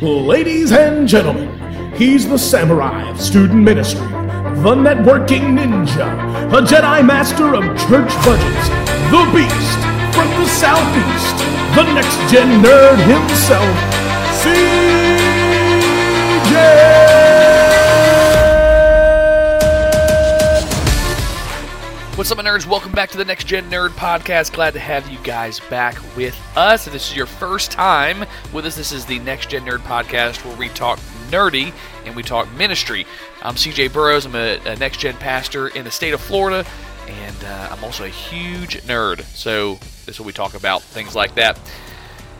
Ladies and gentlemen, he's the samurai of student ministry, the networking ninja, a Jedi master of church budgets, the beast from the southeast, the next gen nerd himself, CJ! Nerds? Welcome back to the Next Gen Nerd Podcast. Glad to have you guys back with us. If this is your first time with us, this is the Next Gen Nerd Podcast where we talk nerdy and we talk ministry. I'm CJ Burrows. I'm a, a Next Gen pastor in the state of Florida, and uh, I'm also a huge nerd. So this is what we talk about, things like that.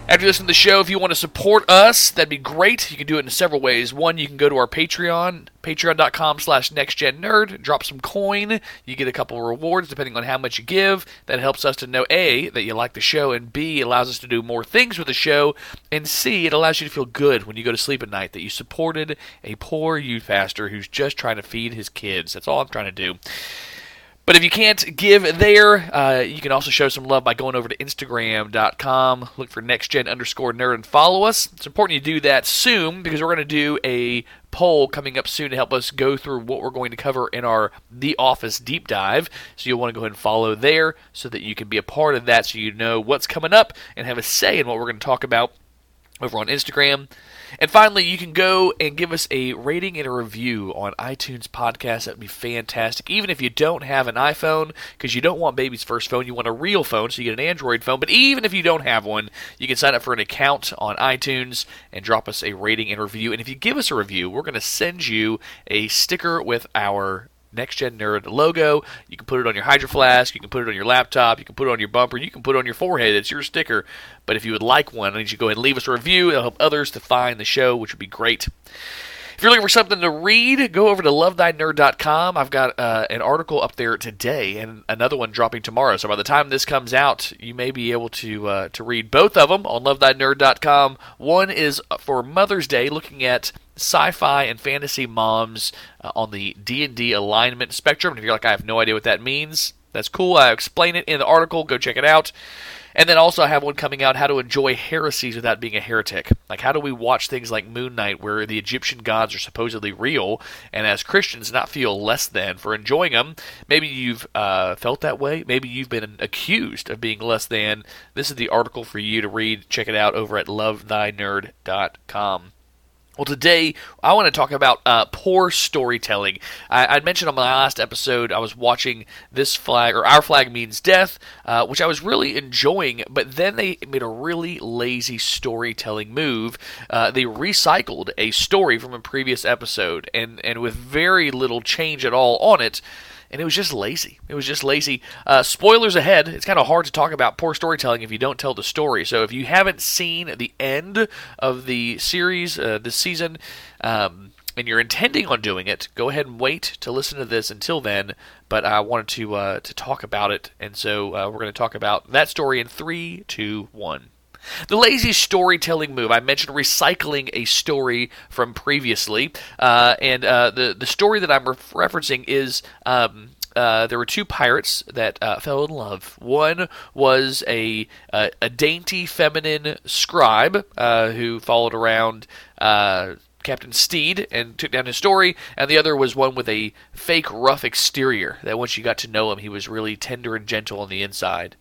After listening to the show, if you want to support us, that'd be great. You can do it in several ways. One, you can go to our Patreon, patreon.com slash nextgennerd, drop some coin. You get a couple rewards depending on how much you give. That helps us to know, A, that you like the show, and B, allows us to do more things with the show, and C, it allows you to feel good when you go to sleep at night that you supported a poor youth pastor who's just trying to feed his kids. That's all I'm trying to do. But if you can't give there, uh, you can also show some love by going over to Instagram.com, look for nextgen underscore nerd, and follow us. It's important you do that soon because we're going to do a poll coming up soon to help us go through what we're going to cover in our The Office deep dive. So you'll want to go ahead and follow there so that you can be a part of that so you know what's coming up and have a say in what we're going to talk about over on Instagram. And finally, you can go and give us a rating and a review on iTunes podcast. That would be fantastic. Even if you don't have an iPhone, because you don't want baby's first phone, you want a real phone, so you get an Android phone. But even if you don't have one, you can sign up for an account on iTunes and drop us a rating and review. And if you give us a review, we're going to send you a sticker with our Next Gen Nerd logo. You can put it on your Hydro Flask, you can put it on your laptop, you can put it on your bumper, you can put it on your forehead. It's your sticker. But if you would like one, I need you to go ahead and leave us a review. It'll help others to find the show, which would be great. If you're looking for something to read, go over to lovethynerd.com. I've got uh, an article up there today and another one dropping tomorrow. So by the time this comes out, you may be able to uh, to read both of them on lovethynerd.com. One is for Mother's Day, looking at sci-fi and fantasy moms uh, on the D&D alignment spectrum. And if you're like, I have no idea what that means, that's cool. I explain it in the article. Go check it out. And then also I have one coming out, How to Enjoy Heresies Without Being a Heretic. Like, how do we watch things like Moon Knight, where the Egyptian gods are supposedly real, and as Christians not feel less than for enjoying them? Maybe you've uh, felt that way. Maybe you've been accused of being less than. This is the article for you to read. Check it out over at lovethynerd.com. Well, today I want to talk about uh, poor storytelling. I, I mentioned on my last episode I was watching this flag, or Our Flag Means Death, uh, which I was really enjoying, but then they made a really lazy storytelling move. Uh, they recycled a story from a previous episode, and, and with very little change at all on it and it was just lazy. It was just lazy. Uh, spoilers ahead. It's kind of hard to talk about poor storytelling if you don't tell the story. So if you haven't seen the end of the series uh, this season, um, and you're intending on doing it, go ahead and wait to listen to this until then. But I wanted to uh, to talk about it, and so uh, we're going to talk about that story in three, two, one. The lazy storytelling move. I mentioned recycling a story from previously, uh, and uh, the the story that I'm referencing is. Um, uh, there were two pirates that uh, fell in love. One was a a, a dainty feminine scribe uh, who followed around uh, Captain Stede and took down his story, and the other was one with a fake rough exterior. That once you got to know him, he was really tender and gentle on the inside.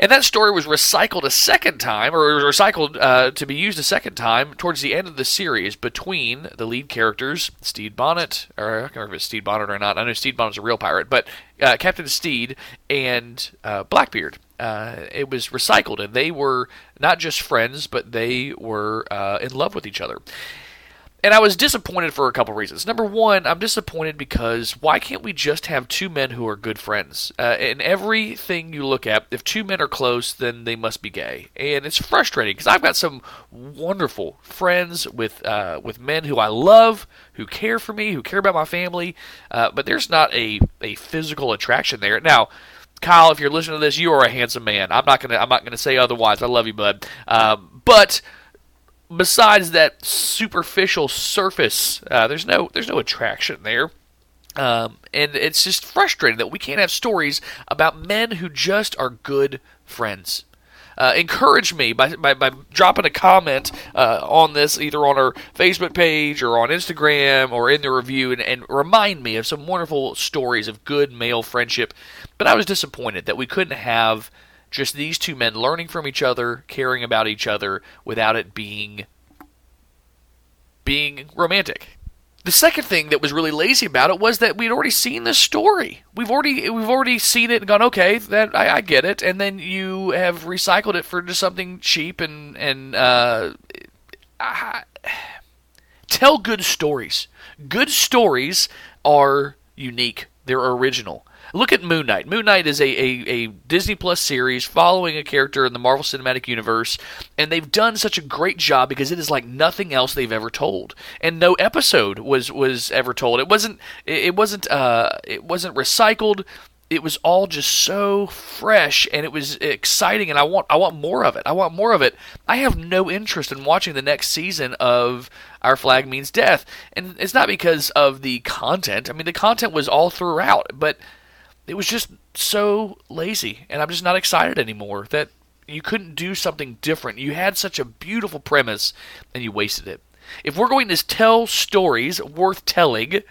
And that story was recycled a second time, or recycled uh, to be used a second time towards the end of the series between the lead characters, Stede Bonnet, or I can't remember if it's Stede Bonnet or not. I know Stede Bonnet's a real pirate, but uh, Captain Stede and uh, Blackbeard. Uh, it was recycled, and they were not just friends, but they were uh, in love with each other. And I was disappointed for a couple reasons. Number one, I'm disappointed because why can't we just have two men who are good friends? Uh, in everything you look at, if two men are close, then they must be gay, and it's frustrating because I've got some wonderful friends with uh, with men who I love, who care for me, who care about my family, uh, but there's not a a physical attraction there. Now, Kyle, if you're listening to this, you are a handsome man. I'm not gonna I'm not gonna say otherwise. I love you, bud. Um, but besides that superficial surface, uh, there's no there's no attraction there. Um, and it's just frustrating that we can't have stories about men who just are good friends. Uh, encourage me by, by, by, dropping a comment uh, on this, either on our Facebook page or on Instagram or in the review, and, and, remind me of some wonderful stories of good male friendship. But I was disappointed that we couldn't have just these two men learning from each other, caring about each other, without it being being romantic. The second thing that was really lazy about it was that we'd already seen this story. We've already we've already seen it and gone, okay, that I, I get it, and then you have recycled it for just something cheap and and uh, I, tell good stories. Good stories are unique. They're original. Look at Moon Knight. Moon Knight is a, a, a, Disney Plus series following a character in the Marvel Cinematic Universe, and they've done such a great job because it is like nothing else they've ever told, and no episode was was ever told. It wasn't it wasn't uh, it wasn't recycled. It was all just so fresh and it was exciting, and I want I want more of it. I want more of it. I have no interest in watching the next season of Our Flag Means Death, and it's not because of the content. I mean, the content was all throughout, but it was just so lazy, and I'm just not excited anymore that you couldn't do something different. You had such a beautiful premise, and you wasted it. If we're going to tell stories worth telling,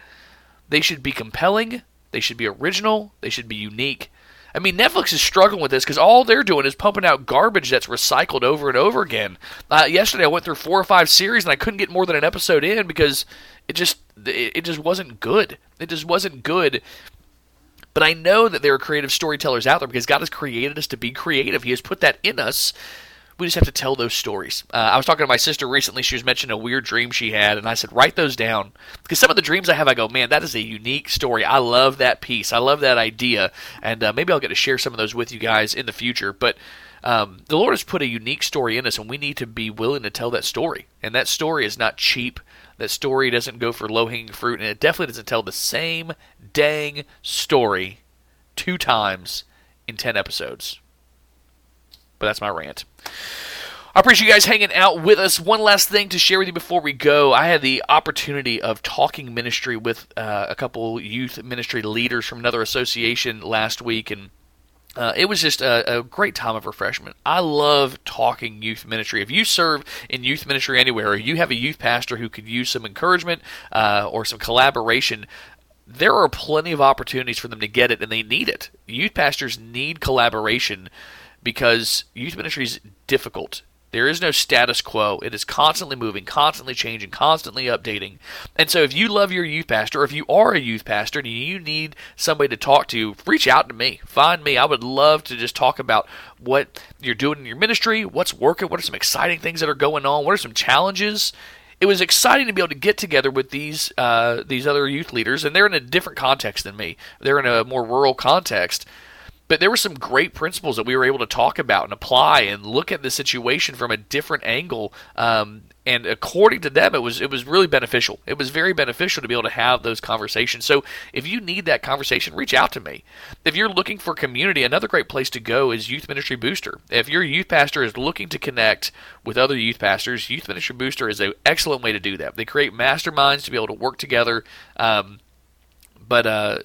they should be compelling, they should be original, they should be unique. I mean, Netflix is struggling with this because all they're doing is pumping out garbage that's recycled over and over again. Uh, yesterday, I went through four or five series and I couldn't get more than an episode in because it just it just wasn't good. It just wasn't good. But I know that there are creative storytellers out there because God has created us to be creative. He has put that in us. We just have to tell those stories. Uh, I was talking to my sister recently. She was mentioning a weird dream she had, and I said, write those down. Because some of the dreams I have, I go, man, that is a unique story. I love that piece. I love that idea. And uh, maybe I'll get to share some of those with you guys in the future. But um, the Lord has put a unique story in us, and we need to be willing to tell that story. And that story is not cheap. That story doesn't go for low hanging fruit, and it definitely doesn't tell the same dang story two times in 10 episodes. But that's my rant. I appreciate you guys hanging out with us. One last thing to share with you before we go. I had the opportunity of talking ministry with uh, a couple youth ministry leaders from another association last week, and uh, it was just a, a, great time of refreshment. I love talking youth ministry. If you serve in youth ministry anywhere, or you have a youth pastor who could use some encouragement uh, or some collaboration, there are plenty of opportunities for them to get it, and they need it. Youth pastors need collaboration because youth ministry is difficult. There is no status quo. It is constantly moving, constantly changing, constantly updating. And so, if you love your youth pastor, or if you are a youth pastor and you need somebody to talk to, reach out to me. Find me. I would love to just talk about what you're doing in your ministry, what's working, what are some exciting things that are going on, what are some challenges. It was exciting to be able to get together with these uh, these other youth leaders, and they're in a different context than me. They're in a more rural context but there were some great principles that we were able to talk about and apply and look at the situation from a different angle. Um, and according to them, it was it was really beneficial. It was very beneficial to be able to have those conversations. So if you need that conversation, reach out to me. If you're looking for community, another great place to go is Youth Ministry Booster. If your youth pastor is looking to connect with other youth pastors, Youth Ministry Booster is an excellent way to do that. They create masterminds to be able to work together. Um, but uh,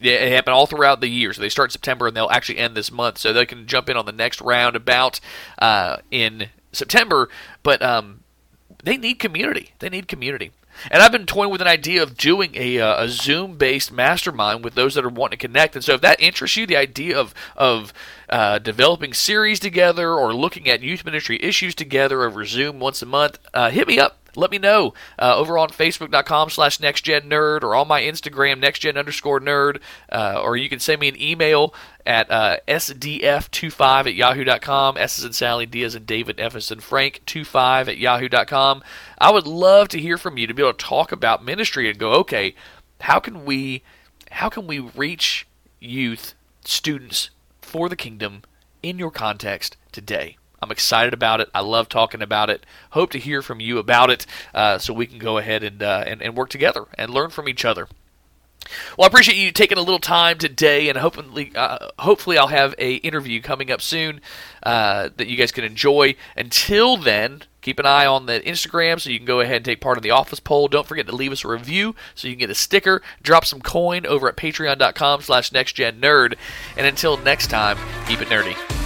yeah, it happened all throughout the year. So they start September and they'll actually end this month, so they can jump in on the next round about uh, in September. But um, they need community. They need community. And I've been toying with an idea of doing a, uh, a Zoom based mastermind with those that are wanting to connect. And so, if that interests you, the idea of of uh, developing series together or looking at youth ministry issues together over Zoom once a month, uh, hit me up let me know uh, over on facebook.com slash nextgennerd or on my instagram nextgen underscore nerd uh, or you can send me an email at uh, sdf25 at yahoo.com s is in sally d is in david f is in frank 25 at yahoo.com i would love to hear from you to be able to talk about ministry and go okay how can we how can we reach youth students for the kingdom in your context today I'm excited about it. I love talking about it. Hope to hear from you about it uh, so we can go ahead and, uh, and, and work together and learn from each other. Well, I appreciate you taking a little time today, and hopefully, uh, hopefully, I'll have a interview coming up soon uh, that you guys can enjoy. Until then, keep an eye on the Instagram so you can go ahead and take part in the office poll. Don't forget to leave us a review so you can get a sticker. Drop some coin over at patreon.com/slash nextgennerd. And until next time, keep it nerdy.